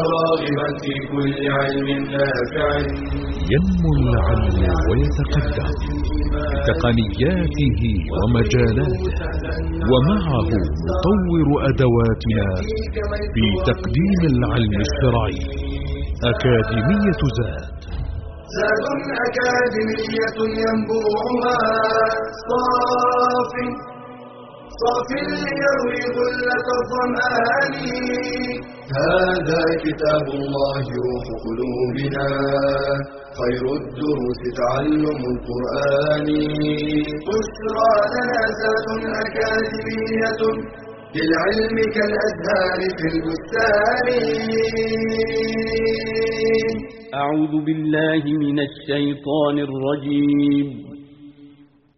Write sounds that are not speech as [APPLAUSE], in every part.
راغبا في كل علم نافع. ينمو العلم ويتقدم. بتقنياته ومجالاته. ومعه نطور أدواتنا في تقديم العلم الشرعي. أكاديمية زاد. زاد أكاديمية ينبوعها. صاف صاف ليروي غلة الظمآن هذا كتاب الله روح قلوبنا خير الدروس تعلم القرآن. بشرى لنا زاد أكاديمية للعلم كالأزهار في البستان. أعوذ بالله من الشيطان الرجيم.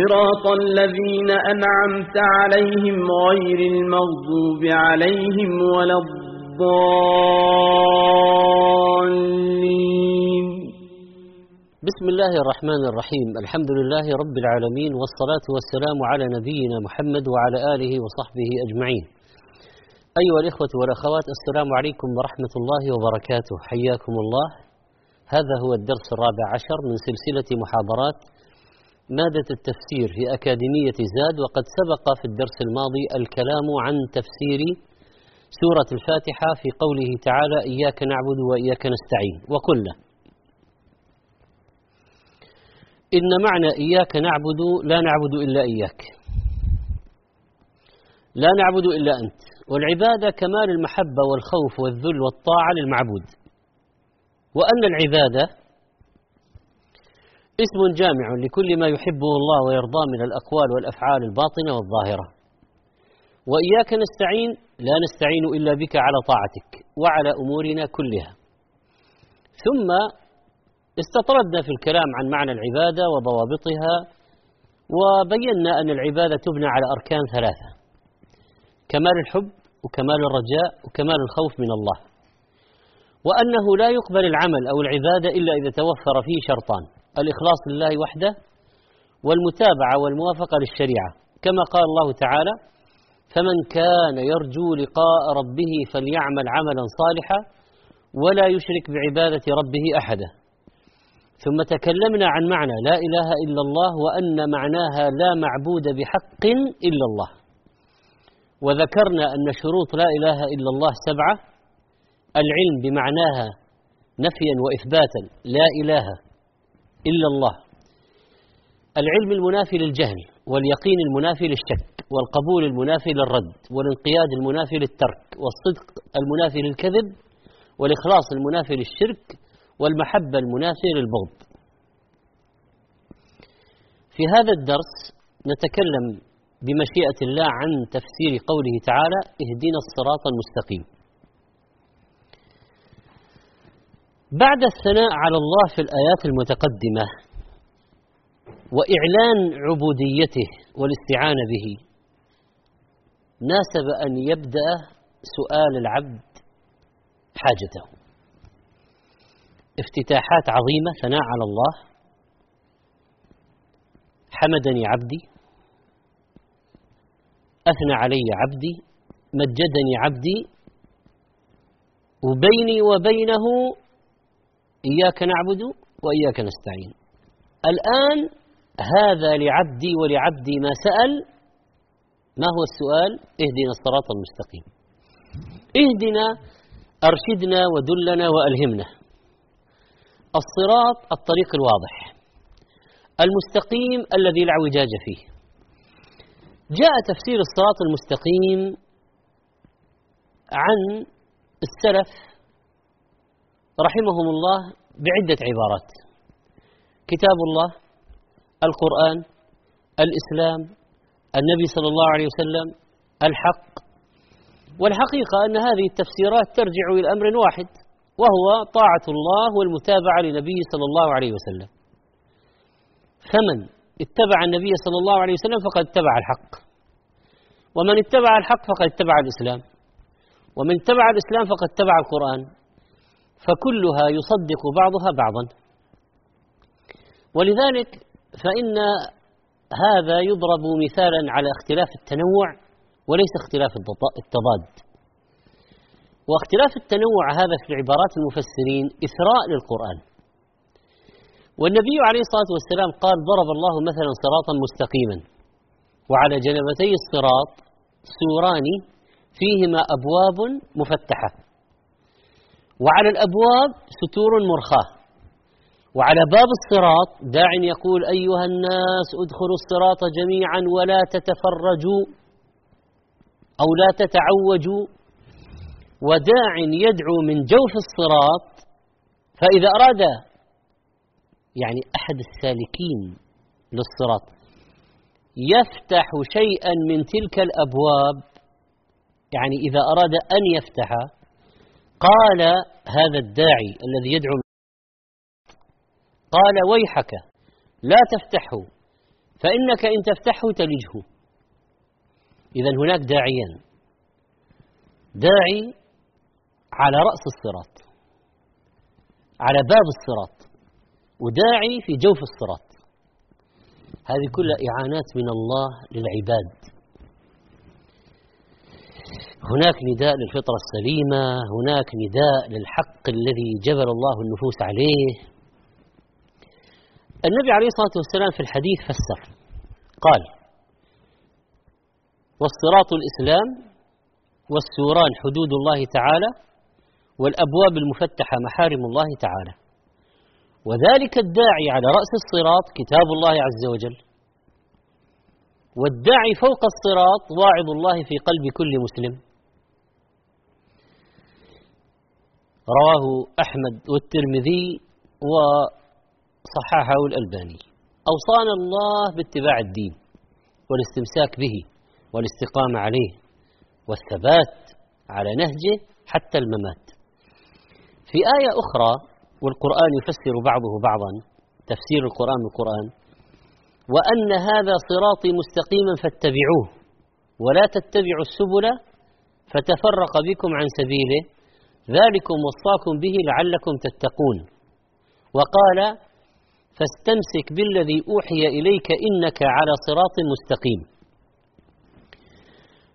صراط الذين أنعمت عليهم غير المغضوب عليهم ولا الضالين. بسم الله الرحمن الرحيم. الحمد لله رب العالمين والصلاة والسلام على نبينا محمد وعلى آله وصحبه أجمعين. أيها الإخوة والأخوات السلام عليكم ورحمة الله وبركاته. حياكم الله. هذا هو الدرس الرابع عشر من سلسلة محاضرات مادة التفسير في أكاديمية زاد وقد سبق في الدرس الماضي الكلام عن تفسير سورة الفاتحة في قوله تعالى إياك نعبد وإياك نستعين. وقلنا إن معنى إياك نعبد لا نعبد إلا إياك. لا نعبد إلا أنت. والعبادة كمال المحبة والخوف والذل والطاعة للمعبود. وأن العبادة اسم جامع لكل ما يحبه الله ويرضاه من الأقوال والأفعال الباطنة والظاهرة. وإياك نستعين لا نستعين إلا بك على طاعتك وعلى أمورنا كلها. ثم استطردنا في الكلام عن معنى العبادة وضوابطها وبينا أن العبادة تبنى على أركان ثلاثة كمال الحب وكمال الرجاء وكمال الخوف من الله. وأنه لا يقبل العمل أو العبادة إلا إذا توفر فيه شرطان. الإخلاص لله وحده والمتابعة والموافقة للشريعة. كما قال الله تعالى فمن كان يرجو لقاء ربه فليعمل عملا صالحا ولا يشرك بعبادة ربه أحدا. ثم تكلمنا عن معنى لا إله إلا الله وأن معناها لا معبود بحق إلا الله. وذكرنا أن شروط لا إله إلا الله سبعة العلم بمعناها نفيا وإثباتا لا إله إلا الله. العلم المنافي للجهل واليقين المنافي للشك والقبول المنافي للرد والانقياد المنافي للترك والصدق المنافي للكذب والإخلاص المنافي للشرك والمحبة المنافية للبغض. في هذا الدرس نتكلم بمشيئة الله عن تفسير قوله تعالى اهدنا الصراط المستقيم بعد الثناء على الله في الآيات المتقدمة وإعلان عبوديته والاستعانة به ناسب أن يبدأ سؤال العبد حاجته. افتتاحات عظيمة ثناء على الله. حمدني عبدي. أثنى علي عبدي. مجدني عبدي. وبيني وبينه إياك نعبد وإياك نستعين. الآن هذا لعبدي ولعبدي ما سأل ما هو السؤال؟ اهدنا الصراط المستقيم. اهدنا أرشدنا ودلنا وألهمنا. الصراط الطريق الواضح. المستقيم الذي لا اعوجاج فيه. جاء تفسير الصراط المستقيم عن السلف رحمهم الله بعدة عبارات. كتاب الله القرآن الإسلام النبي صلى الله عليه وسلم الحق. والحقيقة أن هذه التفسيرات ترجع إلى أمر واحد وهو طاعة الله والمتابعة لنبيه صلى الله عليه وسلم. فمن اتبع النبي صلى الله عليه وسلم فقد اتبع الحق. ومن اتبع الحق فقد اتبع الإسلام. ومن اتبع الإسلام فقد اتبع القرآن. فكلها يصدق بعضها بعضا. ولذلك فإن هذا يضرب مثالا على اختلاف التنوع وليس اختلاف التضاد. واختلاف التنوع هذا في عبارات المفسرين إثراء للقرآن. والنبي عليه الصلاة والسلام قال ضرب الله مثلا صراطا مستقيما. وعلى جنبتي الصراط سوران فيهما أبواب مفتحة. وعلى الأبواب ستور مرخاة. وعلى باب الصراط داع يقول أيها الناس ادخلوا الصراط جميعا ولا تتفرجوا أو لا تتعوجوا. وداع يدعو من جوف الصراط فإذا أراد يعني أحد السالكين للصراط يفتح شيئا من تلك الأبواب يعني إذا أراد أن يفتح قال هذا الداعي الذي يدعو قال ويحك لا تفتحه فإنك إن تفتحه تلجه. إذا هناك داعيان. داعي على رأس الصراط على باب الصراط وداعي في جوف الصراط. هذه كلها إعانات من الله للعباد. هناك نداء للفطرة السليمة هناك نداء للحق الذي جبل الله النفوس عليه. النبي عليه الصلاة والسلام في الحديث فسر قال والصراط الإسلام والسوران حدود الله تعالى والأبواب المفتحة محارم الله تعالى. وذلك الداعي على رأس الصراط كتاب الله عز وجل. والداعي فوق الصراط واعظ الله في قلب كل مسلم. رواه أحمد والترمذي وصححه الألباني. أوصانا الله باتباع الدين والاستمساك به والاستقامة عليه والثبات على نهجه حتى الممات. في آية أخرى والقرآن يفسر بعضه بعضا تفسير القرآن بالقرآن وأن هذا صراطي مستقيما فاتبعوه ولا تتبعوا السبل فتفرق بكم عن سبيله ذلكم وصاكم به لعلكم تتقون. وقال فاستمسك بالذي أوحي إليك إنك على صراط مستقيم.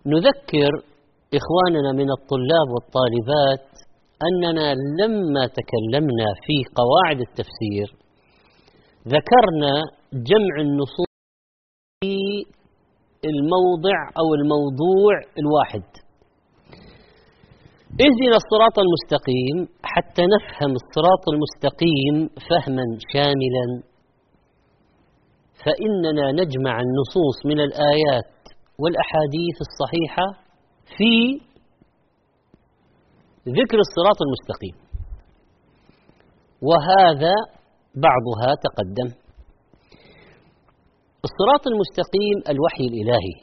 نذكر إخواننا من الطلاب والطالبات أننا لما تكلمنا في قواعد التفسير ذكرنا جمع النصوص في الموضع أو الموضوع الواحد. اهدنا الصراط المستقيم حتى نفهم الصراط المستقيم فهما شاملا. فإننا نجمع النصوص من الآيات والأحاديث الصحيحة في ذكر الصراط المستقيم. وهذا بعضها تقدم. الصراط المستقيم الوحي الإلهي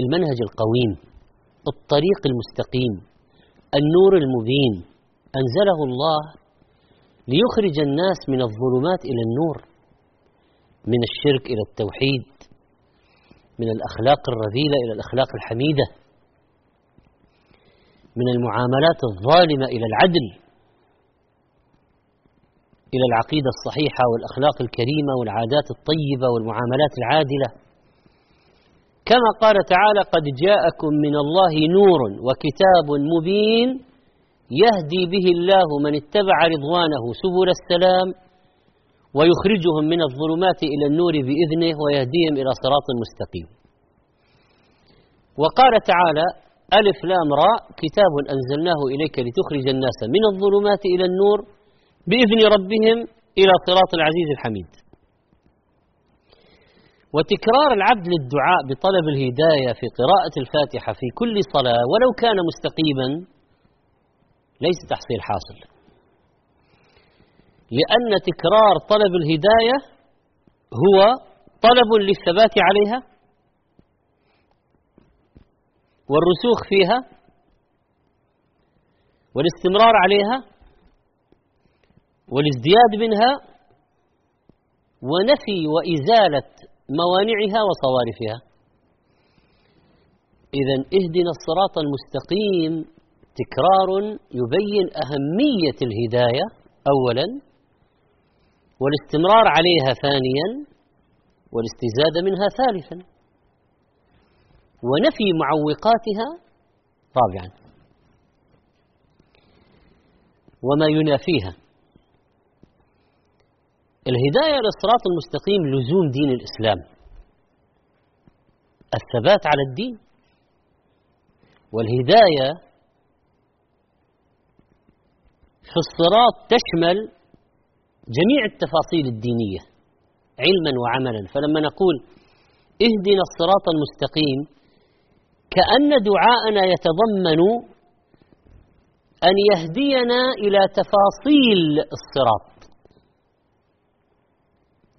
المنهج القويم الطريق المستقيم النور المبين. أنزله الله ليخرج الناس من الظلمات إلى النور من الشرك إلى التوحيد من الأخلاق الرذيلة إلى الأخلاق الحميدة من المعاملات الظالمة إلى العدل إلى العقيدة الصحيحة والأخلاق الكريمة والعادات الطيبة والمعاملات العادلة. كما قال تعالى قد جاءكم من الله نور وكتاب مبين يهدي به الله من اتبع رضوانه سبل السلام ويخرجهم من الظلمات إلى النور بإذنه ويهديهم إلى صراط مستقيم. وقال تعالى: ألف لام راء كتاب أنزلناه إليك لتخرج الناس من الظلمات إلى النور بإذن ربهم إلى صراط العزيز الحميد. وتكرار العبد للدعاء بطلب الهداية في قراءة الفاتحة في كل صلاة ولو كان مستقيما ليس تحصيل حاصل. لأن تكرار طلب الهداية هو طلب للثبات عليها والرسوخ فيها والاستمرار عليها والازدياد منها ونفي وإزالة موانعها وصوارفها. إذا اهدنا الصراط المستقيم. تكرار يبين أهمية الهداية أولا والاستمرار عليها ثانيا والاستزادة منها ثالثا ونفي معوقاتها رابعا. وما ينافيها. الهداية للصراط المستقيم لزوم دين الإسلام. الثبات على الدين. والهداية في الصراط تشمل جميع التفاصيل الدينية علما وعملا. فلما نقول اهدنا الصراط المستقيم كأن دعاءنا يتضمن أن يهدينا إلى تفاصيل الصراط.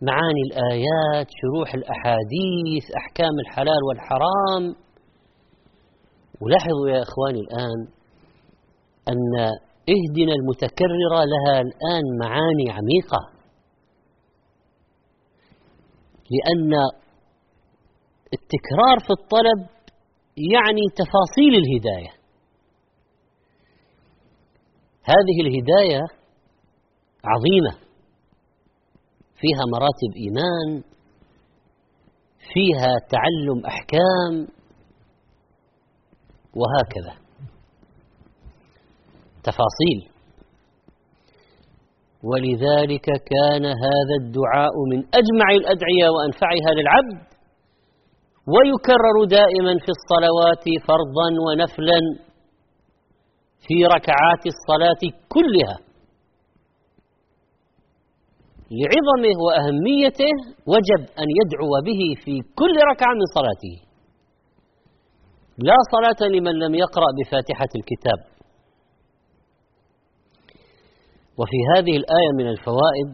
معاني الآيات شروح الأحاديث أحكام الحلال والحرام. ولاحظوا يا إخواني الآن أن اهدنا المتكررة لها الآن معاني عميقة. لأن التكرار في الطلب يعني تفاصيل الهداية. هذه الهداية عظيمة. فيها مراتب إيمان فيها تعلم أحكام وهكذا. تفاصيل. ولذلك كان هذا الدعاء من أجمع الأدعية وأنفعها للعبد ويكرر دائما في الصلوات فرضا ونفلا في ركعات الصلاة كلها. لعظمه وأهميته وجب أن يدعو به في كل ركعة من صلاته. لا صلاة لمن لم يقرأ بفاتحة الكتاب. وفي هذه الآية من الفوائد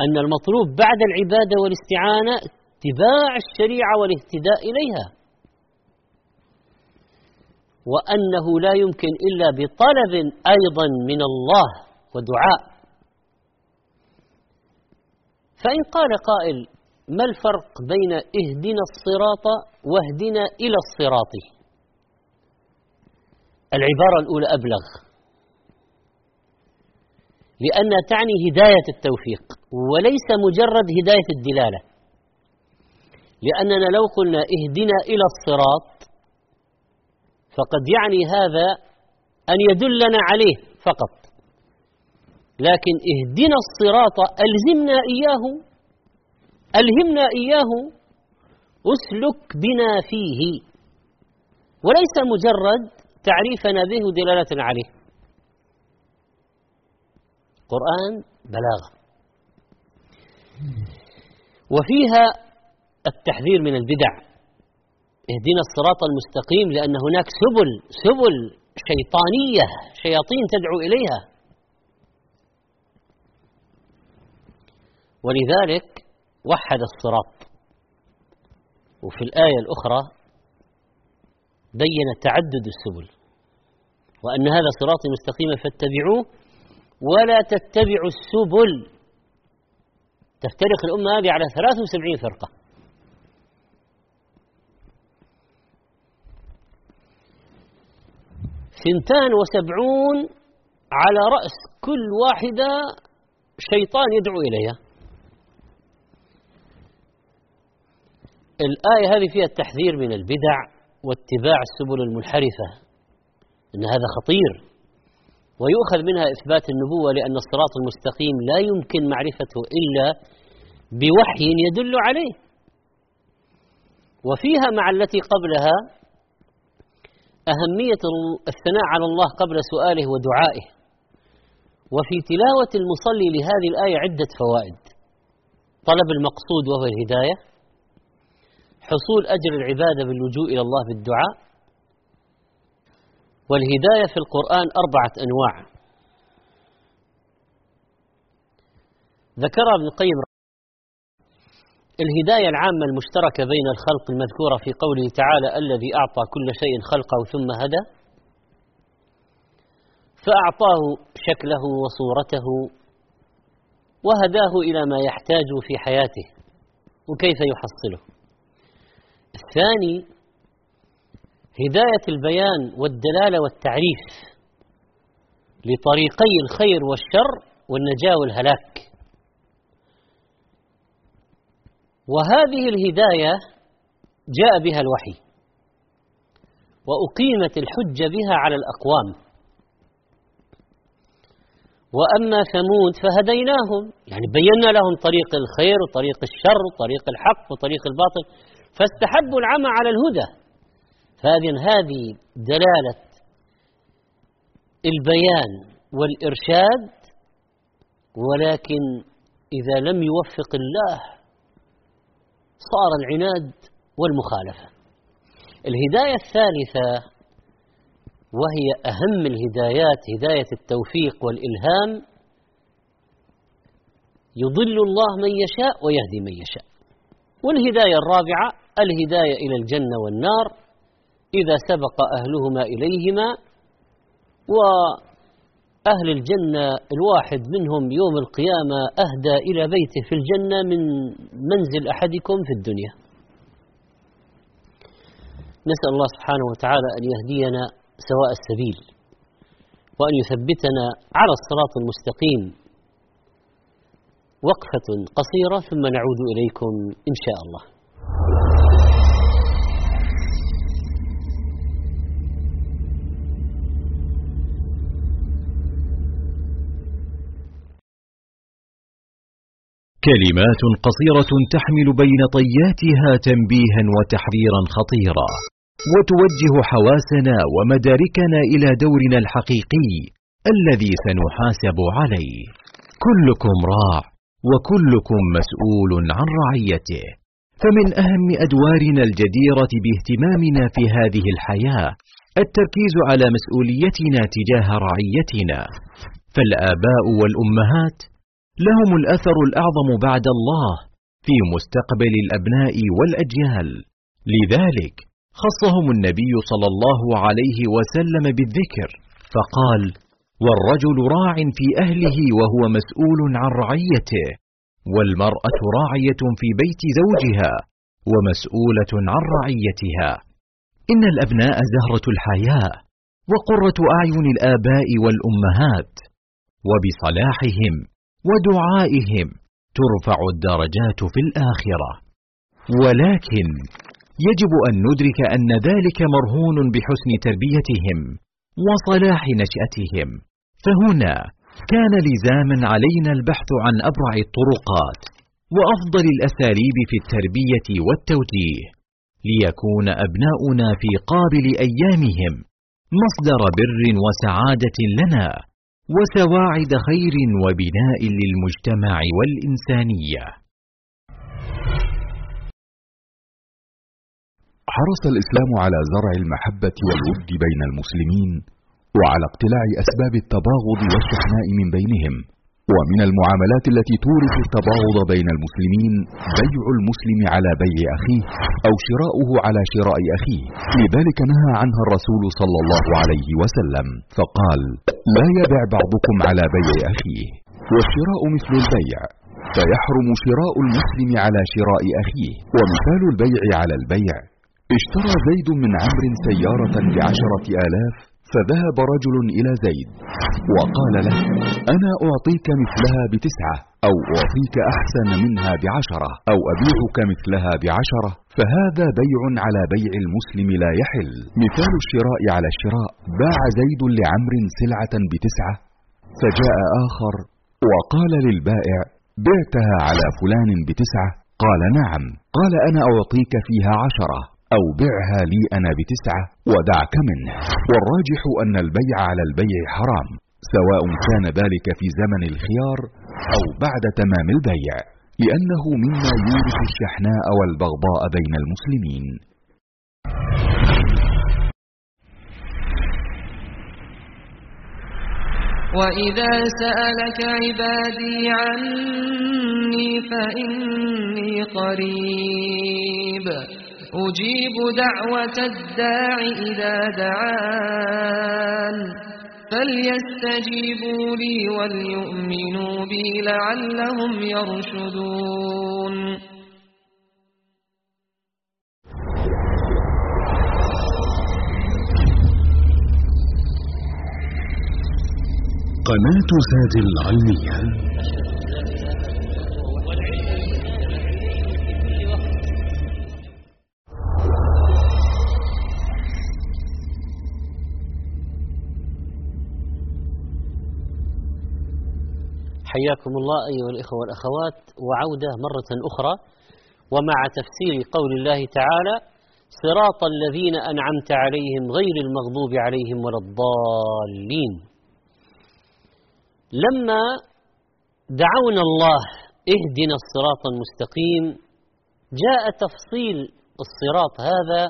أن المطلوب بعد العبادة والاستعانة اتباع الشريعة والاهتداء إليها. وأنه لا يمكن إلا بطلب أيضا من الله ودعاء. فإن قال قائل ما الفرق بين اهدنا الصراط واهدنا إلى الصراط؟ العبارة الأولى أبلغ. لأنها تعني هداية التوفيق وليس مجرد هداية الدلالة. لأننا لو قلنا اهدنا إلى الصراط فقد يعني هذا أن يدلنا عليه فقط. لكن اهدنا الصراط ألزمنا إياه ألهمنا إياه أسلك بنا فيه. وليس مجرد تعريفنا به دلالة عليه. قرآن بلاغة. وفيها التحذير من البدع. اهدنا الصراط المستقيم لأن هناك سبل سبل شيطانية شياطين تدعو إليها. ولذلك وحد الصراط. وفي الآية الأخرى بين تعدد السبل وأن هذا صراطي مستقيما فاتبعوه ولا تتبعوا السبل. تفترق الأمة هذه على 73 فرقة. ثنتان وسبعون على رأس كل واحدة شيطان يدعو إليها. الآية هذه فيها التحذير من البدع واتباع السبل المنحرفة إن هذا خطير. ويؤخذ منها إثبات النبوة لأن الصراط المستقيم لا يمكن معرفته إلا بوحي يدل عليه. وفيها مع التي قبلها أهمية الثناء على الله قبل سؤاله ودعائه. وفي تلاوة المصلي لهذه الآية عدة فوائد. طلب المقصود وهو الهداية. حصول أجر العبادة باللجوء إلى الله بالدعاء والهداية في القرآن أربعة أنواع. ذكرها ابن القيم. الهداية العامة المشتركة بين الخلق المذكورة في قوله تعالى الذي أعطى كل شيء خلقه ثم هدى فأعطاه شكله وصورته وهداه إلى ما يحتاج في حياته. وكيف يحصله؟ الثاني هداية البيان والدلالة والتعريف لطريقي الخير والشر والنجاة والهلاك. وهذه الهداية جاء بها الوحي وأقيمت الحجة بها على الأقوام. وأما ثمود فهديناهم يعني بينا لهم طريق الخير وطريق الشر وطريق الحق وطريق الباطل. فاستحبوا العمى على الهدى. فهذه هذه دلالة البيان والإرشاد ولكن إذا لم يوفق الله صار العناد والمخالفة. الهداية الثالثة وهي أهم الهدايات هداية التوفيق والإلهام يضل الله من يشاء ويهدي من يشاء. والهداية الرابعة الهداية إلى الجنة والنار إذا سبق أهلهما إليهما وأهل الجنة الواحد منهم يوم القيامة أهدى إلى بيته في الجنة من منزل أحدكم في الدنيا. نسأل الله سبحانه وتعالى أن يهدينا سواء السبيل وأن يثبتنا على الصراط المستقيم. وقفة قصيرة ثم نعود إليكم إن شاء الله. كلمات قصيرة تحمل بين طياتها تنبيها وتحذيرا خطيرا. وتوجه حواسنا ومداركنا إلى دورنا الحقيقي الذي سنحاسب عليه. كلكم راع وكلكم مسؤول عن رعيته. فمن أهم أدوارنا الجديرة باهتمامنا في هذه الحياة التركيز على مسؤوليتنا تجاه رعيتنا. فالآباء والأمهات لهم الأثر الأعظم بعد الله في مستقبل الأبناء والأجيال. لذلك خصهم النبي صلى الله عليه وسلم بالذكر فقال والرجل راع في أهله وهو مسؤول عن رعيته والمرأة راعية في بيت زوجها ومسؤولة عن رعيتها. إن الأبناء زهرة الحياة وقرة أعين الآباء والأمهات وبصلاحهم ودعائهم ترفع الدرجات في الآخرة. ولكن يجب أن ندرك أن ذلك مرهون بحسن تربيتهم وصلاح نشأتهم. فهنا كان لزاما علينا البحث عن أبرع الطرقات وأفضل الأساليب في التربية والتوجيه ليكون أبناؤنا في قابل أيامهم مصدر بر وسعادة لنا وسواعد خير وبناء للمجتمع والإنسانية. حرص الإسلام على زرع المحبة والود بين المسلمين وعلى اقتلاع أسباب التباغض والشحناء من بينهم. ومن المعاملات التي تورث التباغض بين المسلمين بيع المسلم على بيع أخيه أو شراؤه على شراء أخيه. لذلك نهى عنها الرسول صلى الله عليه وسلم فقال لا يبع بعضكم على بيع أخيه والشراء مثل البيع. فيحرم شراء المسلم على شراء أخيه. ومثال البيع على البيع اشترى زيد من عمرو سيارة بعشرة آلاف فذهب رجل إلى زيد وقال له أنا أعطيك مثلها بتسعة أو أعطيك أحسن منها بعشرة أو أبيعك مثلها بعشرة فهذا بيع على بيع المسلم لا يحل. مثال الشراء على الشراء باع زيد لعمر سلعة بتسعة فجاء آخر وقال للبائع بعتها على فلان بتسعة قال نعم قال أنا أعطيك فيها عشرة. أو بعها لي أنا بتسعة ودعك منه والراجح أن البيع على البيع حرام سواء كان ذلك في زمن الخيار أو بعد تمام البيع لأنه مما يورث الشحناء والبغضاء بين المسلمين. وإذا سألك عبادي عني فإني قريب. أجيب دعوة الداع إذا دعان فليستجيبوا لي وليؤمنوا بي لعلهم يرشدون. قناة ساد العلمية. حياكم الله أيها الإخوة والأخوات وعودة مرة أخرى ومع تفسير قول الله تعالى صراط الذين أنعمت عليهم غير المغضوب عليهم ولا الضالين. لما دعونا الله اهدنا الصراط المستقيم جاء تفصيل الصراط هذا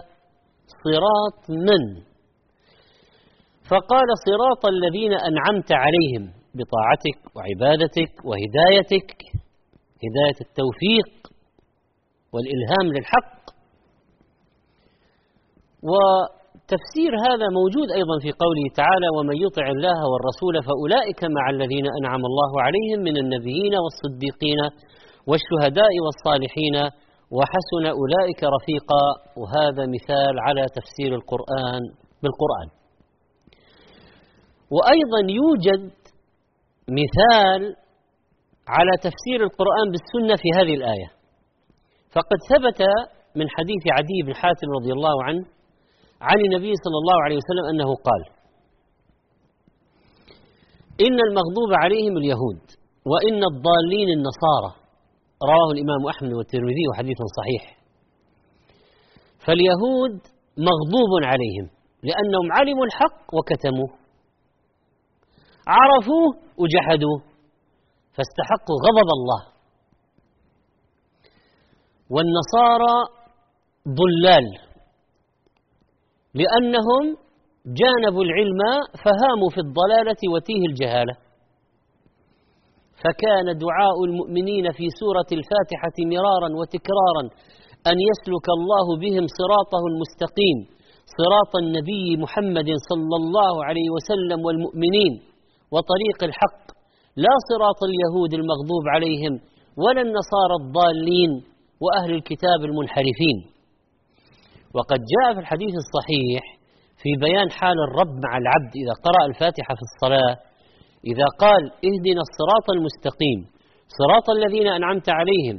صراط من؟ فقال صراط الذين أنعمت عليهم. بطاعتك وعبادتك وهدايتك هداية التوفيق والإلهام للحق. وتفسير هذا موجود أيضا في قوله تعالى ومن يطع الله والرسول فأولئك مع الذين أنعم الله عليهم من النبيين والصديقين والشهداء والصالحين وحسن أولئك رفيقا وهذا مثال على تفسير القرآن بالقرآن. وأيضا يوجد مثال على تفسير القرآن بالسنة في هذه الآية. فقد ثبت من حديث عدي بن حاتم رضي الله عنه عن النبي صلى الله عليه وسلم أنه قال إن المغضوب عليهم اليهود وإن الضالين النصارى. رواه الإمام أحمد والترمذي وحديث صحيح. فاليهود مغضوب عليهم لأنهم علموا الحق وكتموه. عرفوه وجحدوه. فاستحقوا غضب الله. والنصارى ضلال. لأنهم جانبوا العلم فهاموا في الضلالة وتيه الجهالة. فكان دعاء المؤمنين في سورة الفاتحة مرارا وتكرارا أن يسلك الله بهم صراطه المستقيم صراط النبي محمد صلى الله عليه وسلم والمؤمنين. وطريق الحق. لا صراط اليهود المغضوب عليهم ولا النصارى الضالين وأهل الكتاب المنحرفين. وقد جاء في الحديث الصحيح في بيان حال الرب مع العبد إذا قرأ الفاتحة في الصلاة إذا قال اهدنا الصراط المستقيم صراط الذين أنعمت عليهم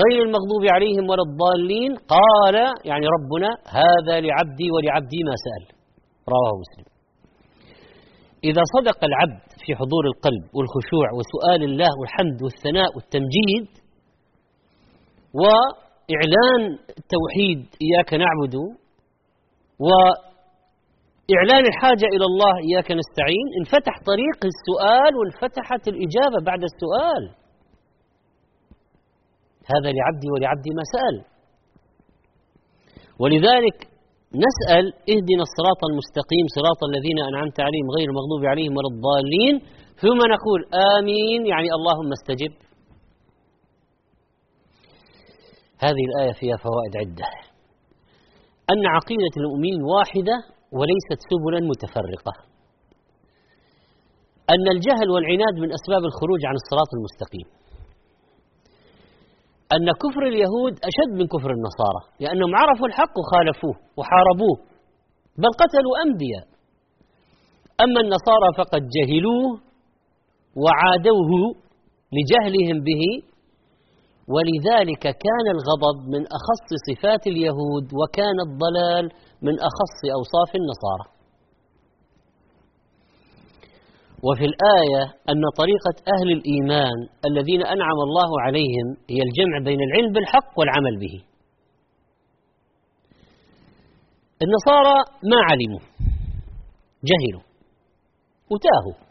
غير المغضوب عليهم ولا الضالين. قال يعني ربنا هذا لعبدي ولعبدي ما سأل. رواه مسلم. إذا صدق العبد في حضور القلب والخشوع وسؤال الله والحمد والثناء والتمجيد وإعلان التوحيد إياك نعبد وإعلان الحاجة إلى الله إياك نستعين انفتح طريق السؤال وانفتحت الإجابة بعد السؤال. هذا لعبدي ولعبدي ما سأل. ولذلك نسأل اهدنا الصراط المستقيم صراط الذين أنعمت عليهم غير المغضوب عليهم ولا الضالين. ثم نقول آمين يعني اللهم استجب. هذه الآية فيها فوائد عدة. أن عقيدة المؤمنين واحدة وليست سبلا متفرقة. أن الجهل والعناد من أسباب الخروج عن الصراط المستقيم. أن كفر اليهود أشد من كفر النصارى لأنهم عرفوا الحق وخالفوه وحاربوه بل قتلوا أنبياء. أما النصارى فقد جهلوه وعادوه لجهلهم به ولذلك كان الغضب من أخص صفات اليهود وكان الضلال من أخص أوصاف النصارى. وفي الآية أن طريقة أهل الإيمان الذين أنعم الله عليهم هي الجمع بين العلم بالحق والعمل به. النصارى ما علموا جهلوا وتاهوا.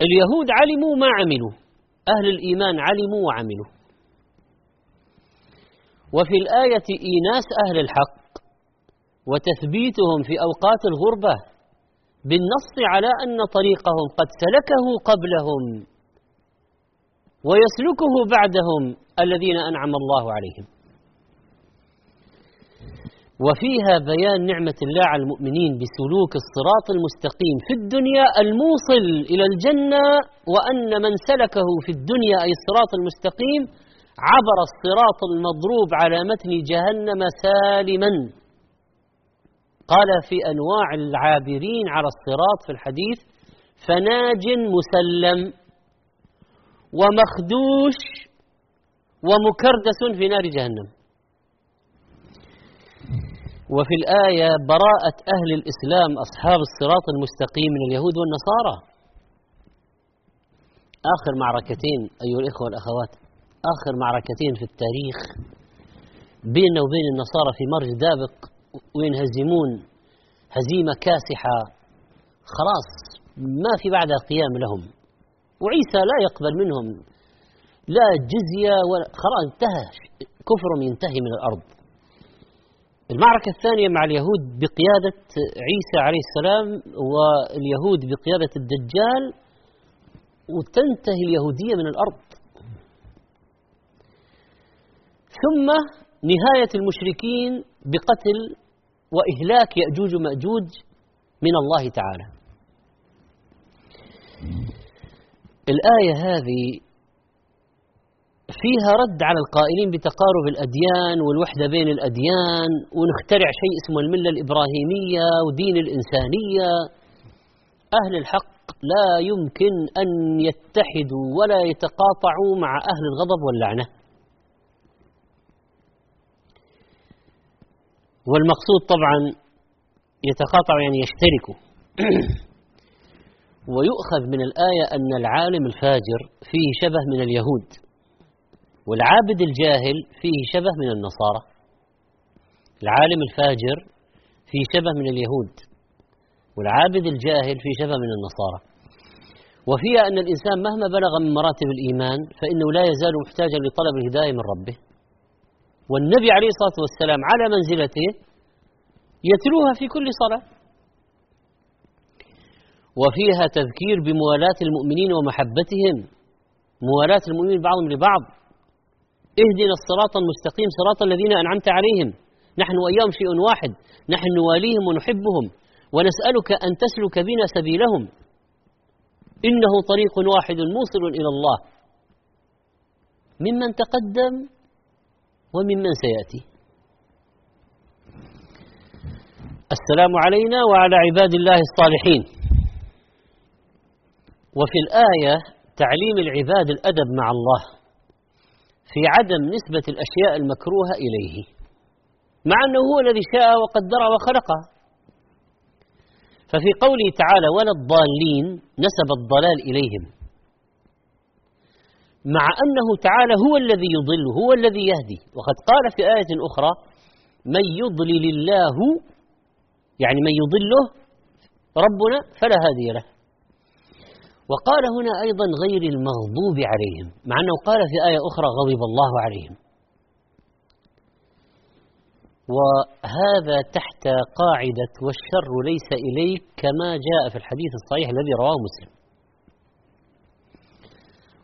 اليهود علموا ما عملوا، أهل الإيمان علموا وعملوا. وفي الآية إيناس أهل الحق وتثبيتهم في أوقات الغربة بالنص على أن طريقهم قد سلكه قبلهم ويسلكه بعدهم الذين أنعم الله عليهم. وفيها بيان نعمة الله على المؤمنين بسلوك الصراط المستقيم في الدنيا الموصل إلى الجنة وأن من سلكه في الدنيا أي الصراط المستقيم عبر الصراط المضروب على متن جهنم سالما. قال في أنواع العابرين على الصراط في الحديث فناج مسلم ومخدوش ومكردس في نار جهنم. وفي الآية براءة أهل الإسلام أصحاب الصراط المستقيم من اليهود والنصارى. آخر معركتين أيها الإخوة والأخوات آخر معركتين في التاريخ بيننا وبين النصارى في مرج دابق. وينهزمون. هزيمة كاسحة. خلاص ما في بعدها قيام لهم. وعيسى لا يقبل منهم. لا جزية ولا خلاص انتهى. كفرهم ينتهي من الأرض. المعركة الثانية مع اليهود بقيادة عيسى عليه السلام واليهود بقيادة الدجال وتنتهي اليهودية من الأرض. ثم نهاية المشركين بقتل وإهلاك يأجوج ومأجوج من الله تعالى. الآية هذه فيها رد على القائلين بتقارب الأديان والوحدة بين الأديان ونخترع شيء اسمه الملة الإبراهيمية ودين الإنسانية. أهل الحق لا يمكن أن يتحدوا ولا يتقاطعوا مع أهل الغضب واللعنة. والمقصود طبعا يتقاطعوا يعني يشتركوا. [COUGHS] ويؤخذ من الآية أن العالم الفاجر فيه شبه من اليهود والعابد الجاهل فيه شبه من النصارى. العالم الفاجر فيه شبه من اليهود والعابد الجاهل فيه شبه من النصارى. وفيها أن الإنسان مهما بلغ من مراتب الإيمان فإنه لا يزال محتاجا لطلب الهداية من ربه. والنبي عليه الصلاة والسلام على منزلته يتلوها في كل صلاة. وفيها تذكير بموالاة المؤمنين ومحبتهم. موالاة المؤمنين بعضهم لبعض. اهدنا الصراط المستقيم صراط الذين أنعمت عليهم. نحن وإياهم شيء واحد. نحن نواليهم ونحبهم. ونسألك أن تسلك بنا سبيلهم. إنه طريق واحد موصل إلى الله. ممن تقدم وممن سيأتي. السلام علينا وعلى عباد الله الصالحين. وفي الآية تعليم العباد الأدب مع الله في عدم نسبة الأشياء المكروهة إليه مع أنه هو الذي شاء وقدر وخلقه ففي قوله تعالى ولا الضالين نسب الضلال إليهم. مع أنه تعالى هو الذي يضل هو الذي يهدي. وقد قال في آية أخرى من يضلل الله يعني من يضله ربنا فلا هادي له. وقال هنا أيضا غير المغضوب عليهم مع أنه قال في آية أخرى غضب الله عليهم. وهذا تحت قاعدة والشر ليس إليك كما جاء في الحديث الصحيح الذي رواه مسلم.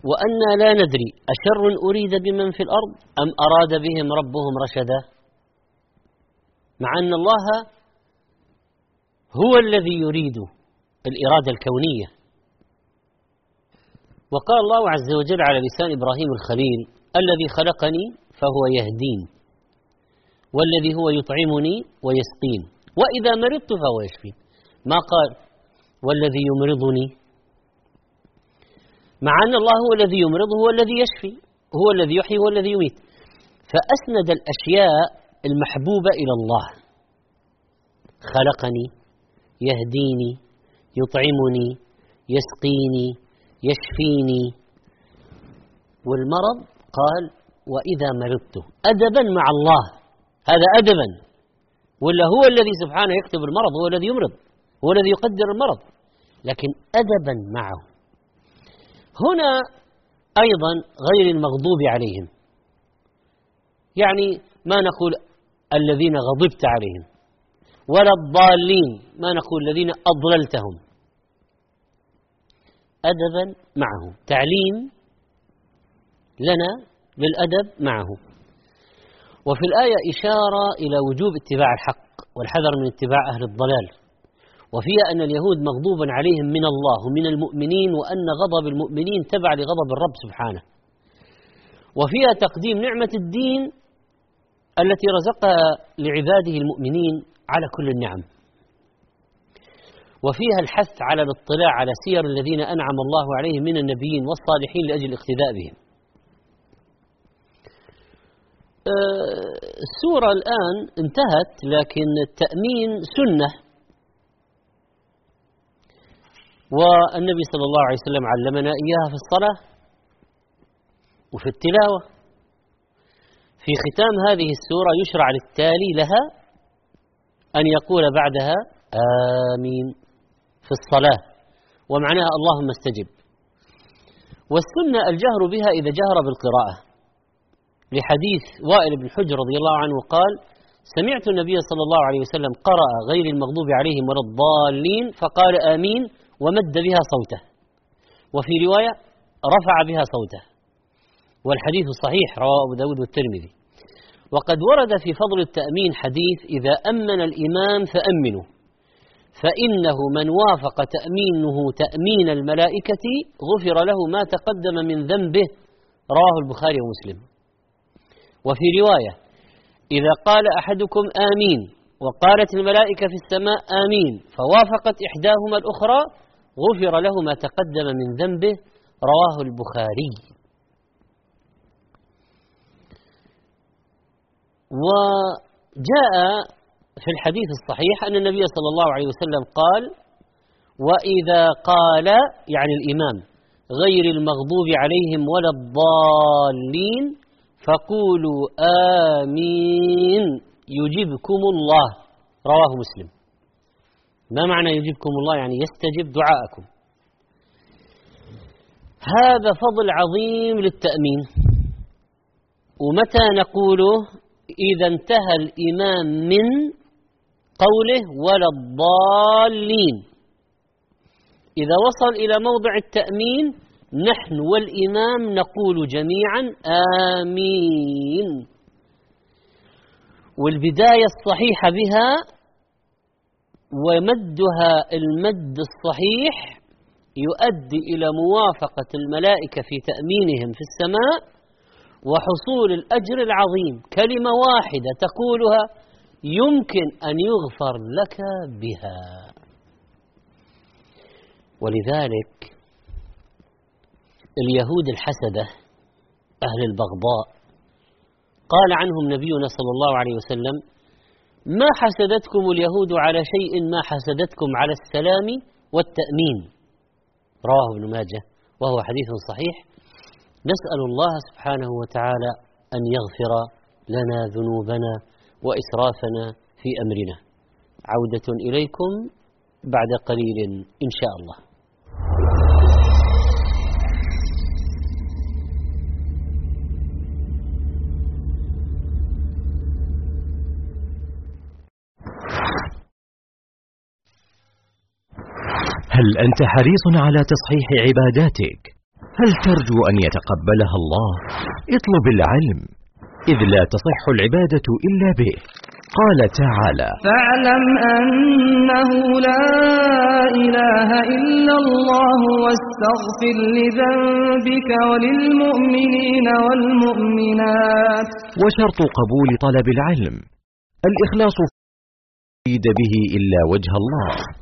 وأنا لا ندري أشر أريد بمن في الأرض أم أراد بهم ربهم رشدا؟ مع أن الله هو الذي يريد الإرادة الكونية. وقال الله عز وجل على لسان إبراهيم الخليل الذي خلقني فهو يهدين والذي هو يطعمني ويسقين وإذا مرضت فهو يشفين. ما قال؟ والذي يمرضني مع أن الله هو الذي يمرض هو الذي يشفي هو الذي يحيي هو الذي يميت. فأسند الأشياء المحبوبة إلى الله. خلقني يهديني يطعمني يسقيني يشفيني. والمرض قال وإذا مرضت أدبا مع الله. هذا أدبا. ولا هو الذي سبحانه يكتب المرض هو الذي يمرض هو الذي يقدر المرض. لكن أدبا معه. هنا أيضا غير المغضوب عليهم. يعني ما نقول الذين غضبت عليهم ولا الضالين ما نقول الذين أضللتهم. أدبا معه تعليم لنا بالأدب معه وفي الآية إشارة إلى وجوب اتباع الحق والحذر من اتباع أهل الضلال. وفيها أن اليهود مغضوب عليهم من الله ومن المؤمنين وأن غضب المؤمنين تبع لغضب الرب سبحانه. وفيها تقديم نعمة الدين التي رزقها لعباده المؤمنين على كل النعم. وفيها الحث على الاطلاع على سير الذين أنعم الله عليهم من النبيين والصالحين لأجل الاقتداء بهم. آه، السورة الآن انتهت لكن التأمين سنة والنبي صلى الله عليه وسلم علمنا إياها في الصلاة وفي التلاوة. في ختام هذه السورة يشرع للتالي لها أن يقول بعدها آمين في الصلاة ومعناها اللهم استجب. والسنة الجهر بها إذا جهر بالقراءة. لحديث وائل بن حجر رضي الله عنه قال سمعت النبي صلى الله عليه وسلم قرأ غير المغضوب عليهم ولا الضالين فقال آمين ومد بها صوته. وفي رواية رفع بها صوته. والحديث صحيح رواه أبو داود والترمذي. وقد ورد في فضل التأمين حديث إذا أمن الإمام فأمنوا. فإنه من وافق تأمينه تأمين الملائكة غفر له ما تقدم من ذنبه رواه البخاري ومسلم. وفي رواية إذا قال أحدكم آمين وقالت الملائكة في السماء آمين فوافقت إحداهما الأخرى غفر له ما تقدم من ذنبه رواه البخاري. وجاء في الحديث الصحيح أن النبي صلى الله عليه وسلم قال وإذا قال يعني الإمام غير المغضوب عليهم ولا الضالين فقولوا آمين يجبكم الله رواه مسلم. ما معنى يجبكم الله؟ يعني يستجب دعاءكم. هذا فضل عظيم للتأمين. ومتى نقوله إذا انتهى الإمام من قوله ولا الضالين؟ إذا وصل إلى موضع التأمين نحن والإمام نقول جميعا آمين. والبداية الصحيحة بها ومدها المد الصحيح يؤدي إلى موافقة الملائكة في تأمينهم في السماء وحصول الأجر العظيم. كلمة واحدة تقولها يمكن أن يغفر لك بها. ولذلك اليهود الحسدة أهل البغضاء قال عنهم نبينا صلى الله عليه وسلم ما حسدتكم اليهود على شيء ما حسدتكم على السلام والتأمين؟ رواه ابن ماجه وهو حديث صحيح. نسأل الله سبحانه وتعالى أن يغفر لنا ذنوبنا وإسرافنا في أمرنا. عودة إليكم بعد قليل إن شاء الله. هل أنت حريص على تصحيح عباداتك؟ هل ترجو أن يتقبلها الله؟ اطلب العلم إذ لا تصح العبادة إلا به قال تعالى فاعلم أنه لا إله إلا الله واستغفر لذنبك وللمؤمنين والمؤمنات وشرط قبول طلب العلم الإخلاص يريد به إلا وجه الله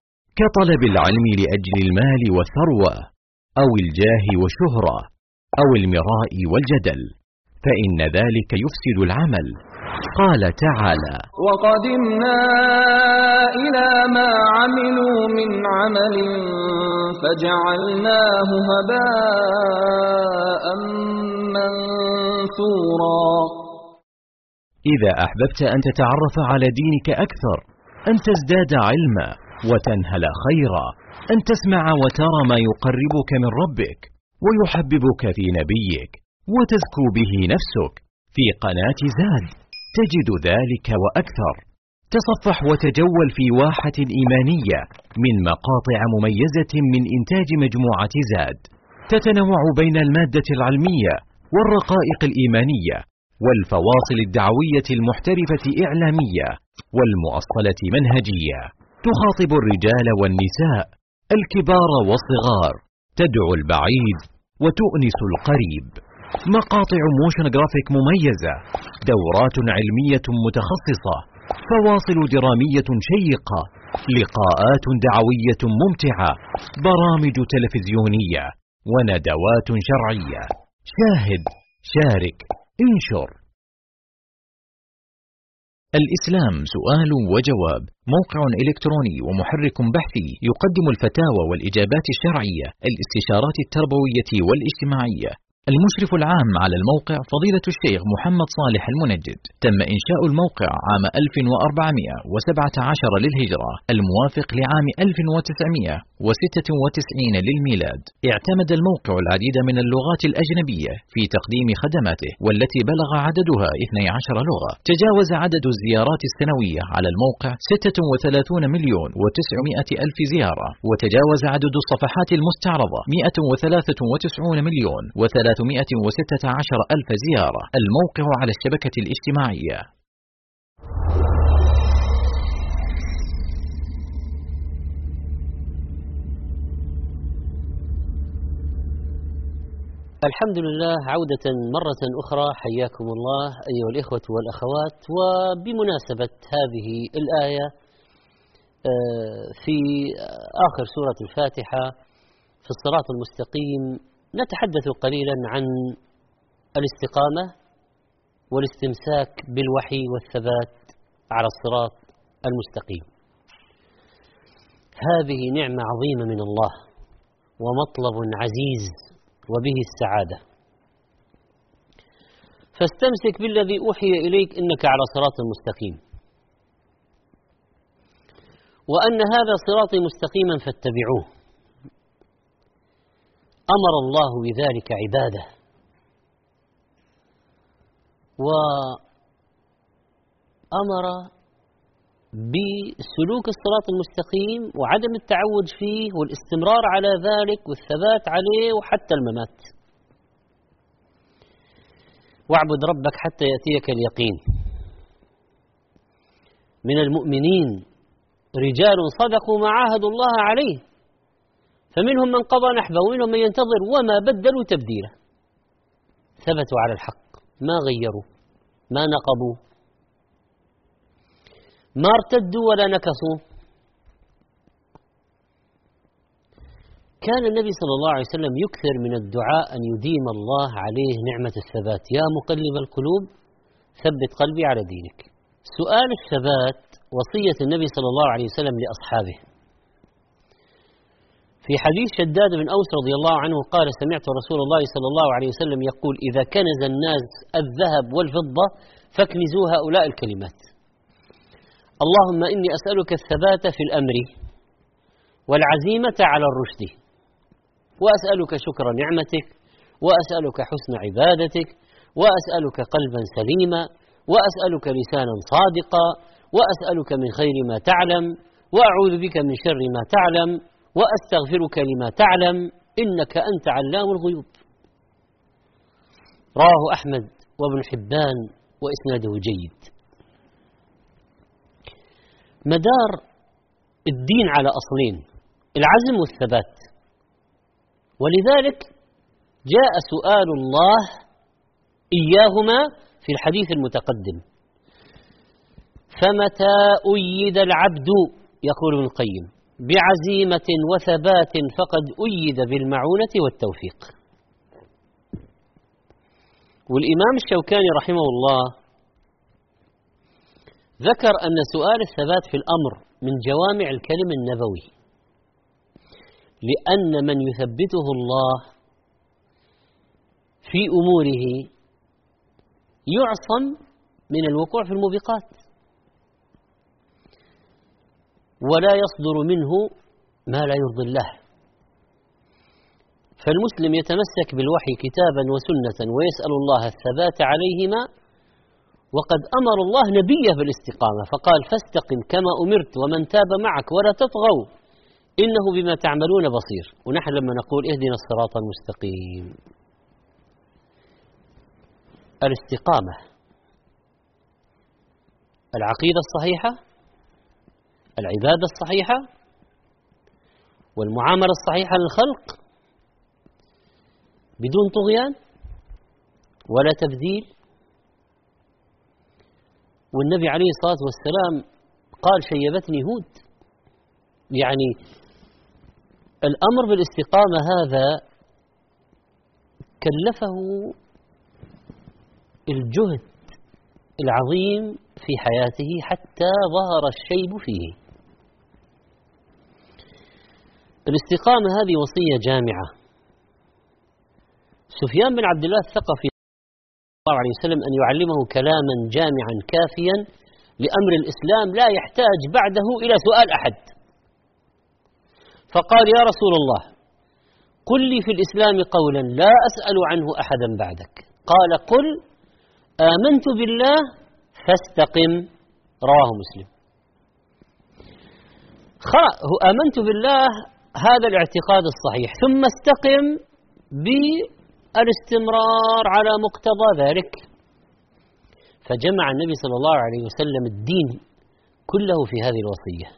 كطلب العلم لأجل المال والثروة أو الجاه والشهرة أو المراء والجدل فإن ذلك يفسد العمل. قال تعالى وقدمنا إلى ما عملوا من عمل فجعلناه هباء منثورا. إذا أحببت أن تتعرف على دينك أكثر أن تزداد علما. وتنهل خيرا. أن تسمع وترى ما يقربك من ربك ويحببك في نبيك وتزكو به نفسك. في قناة زاد تجد ذلك وأكثر. تصفح وتجول في واحة إيمانية من مقاطع مميزة من إنتاج مجموعة زاد. تتنوع بين المادة العلمية والرقائق الإيمانية والفواصل الدعوية المحترفة إعلامية والمؤصلة منهجية. تخاطب الرجال والنساء الكبار والصغار تدعو البعيد وتؤنس القريب. مقاطع motion graphic مميزة دورات علمية متخصصة فواصل درامية شيقة لقاءات دعوية ممتعة برامج تلفزيونية وندوات شرعية. شاهد شارك انشر. الإسلام سؤال وجواب. موقع إلكتروني ومحرك بحثي يقدم الفتاوى والإجابات الشرعية الاستشارات التربوية والاجتماعية. المشرف العام على الموقع فضيلة الشيخ محمد صالح المنجد. تم إنشاء الموقع عام 1417 للهجرة الموافق لعام 1996 للميلاد. اعتمد الموقع العديد من اللغات الأجنبية في تقديم خدماته والتي بلغ عددها 12 لغة. تجاوز عدد الزيارات السنوية على الموقع 36 مليون و900 ألف زيارة وتجاوز عدد الصفحات المستعرضة 193 مليون و3 316 ألف زيارة. الموقع على الشبكة الاجتماعية. الحمد لله عودة مرة أخرى حياكم الله أيها الإخوة والأخوات. وبمناسبة هذه الآية آه، في آخر سورة الفاتحة في الصراط المستقيم نتحدث قليلا عن الاستقامة والاستمساك بالوحي والثبات على الصراط المستقيم. هذه نعمة عظيمة من الله ومطلب عزيز وبه السعادة. فاستمسك بالذي أوحي إليك إنك على صراط مستقيم. وأن هذا صراطي مستقيما فاتبعوه أمر الله بذلك عباده. وأمر بسلوك الصراط المستقيم وعدم التعود فيه والاستمرار على ذلك والثبات عليه وحتى الممات. واعبد ربك حتى يأتيك اليقين. من المؤمنين رجال صدقوا ما عاهدوا الله عليه. فمنهم من قضى نحبه ومنهم من ينتظر وما بدلوا تبديلا ثبتوا على الحق ما غيروا ما نقضوا. ما ارتدوا ولا نكصوا كان النبي صلى الله عليه وسلم يكثر من الدعاء أن يديم الله عليه نعمة الثبات. يا مقلب القلوب ثبت قلبي على دينك. سؤال الثبات وصية النبي صلى الله عليه وسلم لأصحابه. في حديث شداد بن أوس رضي الله عنه قال سمعت رسول الله صلى الله عليه وسلم يقول إذا كنز الناس الذهب والفضة فاكنزوا هؤلاء الكلمات. اللهم إني أسألك الثبات في الأمر والعزيمة على الرشد وأسألك شكر نعمتك وأسألك حسن عبادتك وأسألك قلبا سليما وأسألك لسانا صادقا وأسألك من خير ما تعلم وأعوذ بك من شر ما تعلم وأستغفرك لما تعلم إنك أنت علام الغيوب. رواه أحمد وابن حبان وإسناده جيد. مدار الدين على أصلين العزم والثبات. ولذلك جاء سؤال الله إياهما في الحديث المتقدم. فمتى أيد العبد؟ يقول ابن القيم. بعزيمة وثبات فقد أيد بالمعونة والتوفيق. والإمام الشوكاني رحمه الله ذكر أن سؤال الثبات في الأمر من جوامع الكلم النبوي لأن من يثبته الله في أموره يعصم من الوقوع في الموبقات. ولا يصدر منه ما لا يرضي الله. فالمسلم يتمسك بالوحي كتابا وسنة ويسأل الله الثبات عليهما وقد أمر الله نبيه بالاستقامة فقال فاستقم كما أمرت ومن تاب معك ولا تطغوا إنه بما تعملون بصير. ونحن لما نقول اهدنا الصراط المستقيم. الاستقامة العقيدة الصحيحة العبادة الصحيحة والمعاملة الصحيحة للخلق بدون طغيان ولا تبذير والنبي عليه الصلاة والسلام قال شيبتني هود. يعني الأمر بالاستقامة هذا كلفه الجهد العظيم في حياته حتى ظهر الشيب فيه. الاستقامة هذه وصية جامعة. سفيان بن عبد الله الثقفي الله عليه وسلم أن يعلمه كلاما جامعا كافيا لأمر الإسلام لا يحتاج بعده إلى سؤال أحد. فقال يا رسول الله قل لي في الإسلام قولا لا أسأل عنه أحدا بعدك. قال قل آمنت بالله فاستقم رواه مسلم. آمنت بالله هذا الاعتقاد الصحيح. ثم استقم بالاستمرار على مقتضى ذلك. فجمع النبي صلى الله عليه وسلم الدين كله في هذه الوصية.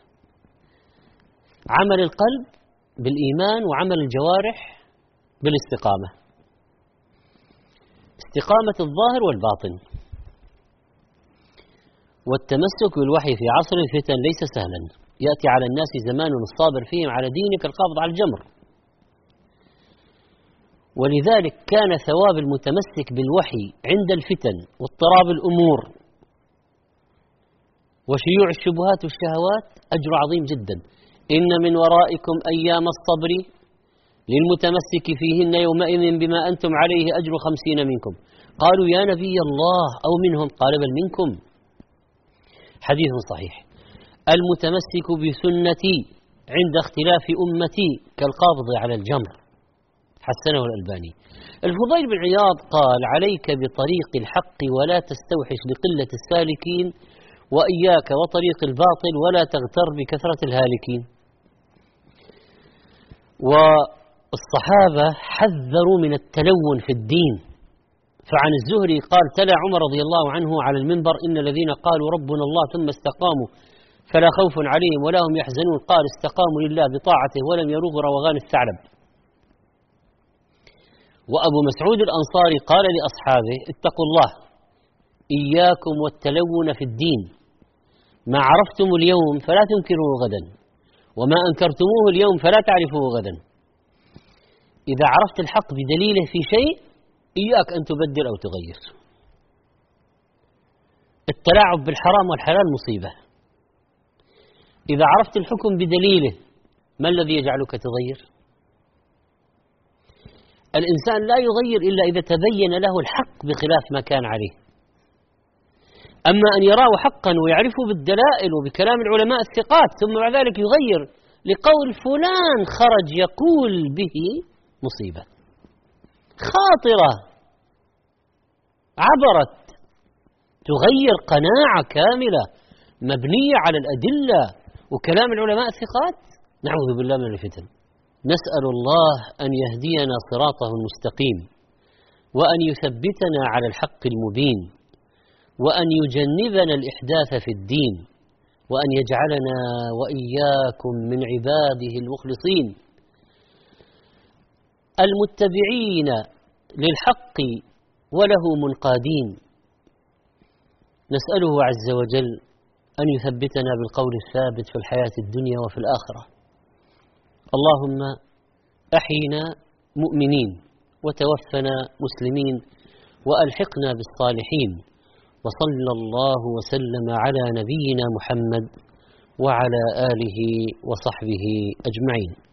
عمل القلب بالإيمان وعمل الجوارح بالاستقامة. استقامة الظاهر والباطن. والتمسك بالوحي في عصر الفتن ليس سهلا. يأتي على الناس زمان الصابر فيهم على دينك القابض على الجمر. ولذلك كان ثواب المتمسك بالوحي عند الفتن واضطراب الأمور. وشيوع الشبهات والشهوات أجر عظيم جدا. إن من ورائكم أيام الصبر للمتمسك فيهن يومئذ بما أنتم عليه أجر خمسين منكم. قالوا يا نبي الله أو منهم؟ قال بل منكم. حديث صحيح. المتمسك بسنتي عند اختلاف أمتي كالقابض على الجمر. حسنه الألباني. الفضيل بن عياض قال عليك بطريق الحق ولا تستوحش لقلة السالكين وإياك وطريق الباطل ولا تغتر بكثرة الهالكين. والصحابة حذروا من التلون في الدين. فعن الزهري قال تلا عمر رضي الله عنه على المنبر إن الذين قالوا ربنا الله ثم استقاموا فلا خوف عليهم ولا هم يحزنون قال استقاموا لله بطاعته ولم يروغ روغان الثعلب. وأبو مسعود الأنصاري قال لأصحابه اتقوا الله إياكم والتلون في الدين. ما عرفتم اليوم فلا تنكروه غدا وما أنكرتموه اليوم فلا تعرفوه غدا. إذا عرفت الحق بدليله في شيء إياك أن تبدل أو تغير. التلاعب بالحرام والحلال مصيبة. إذا عرفت الحكم بدليله ما الذي يجعلك تغير؟ الإنسان لا يغير إلا إذا تبين له الحق بخلاف ما كان عليه. أما أن يراه حقا ويعرفه بالدلائل وبكلام العلماء الثقات ثم بعد ذلك يغير لقول فلان خرج يقول به مصيبة. خاطرة عبرت تغير قناعة كاملة مبنية على الأدلة وكلام العلماء الثقات. نعوذ بالله من الفتن. نسأل الله أن يهدينا صراطه المستقيم وأن يثبتنا على الحق المبين وأن يجنبنا الإحداث في الدين وأن يجعلنا وإياكم من عباده المخلصين. المتبعين للحق وله منقادين. نسأله عز وجل أن يثبتنا بالقول الثابت في الحياة الدنيا وفي الآخرة. اللهم أحينا مؤمنين وتوفنا مسلمين وألحقنا بالصالحين وصلى الله وسلم على نبينا محمد وعلى آله وصحبه أجمعين.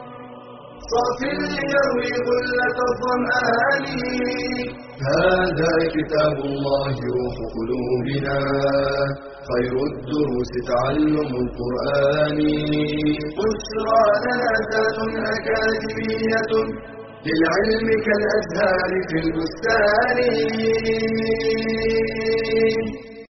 صاف ليروي غلة الظمآن هذا كتاب الله روح قلوبنا. خير الدروس تعلم القرآن. بشرى لنا ذات أكاديمية للعلم كالأزهار في البستان.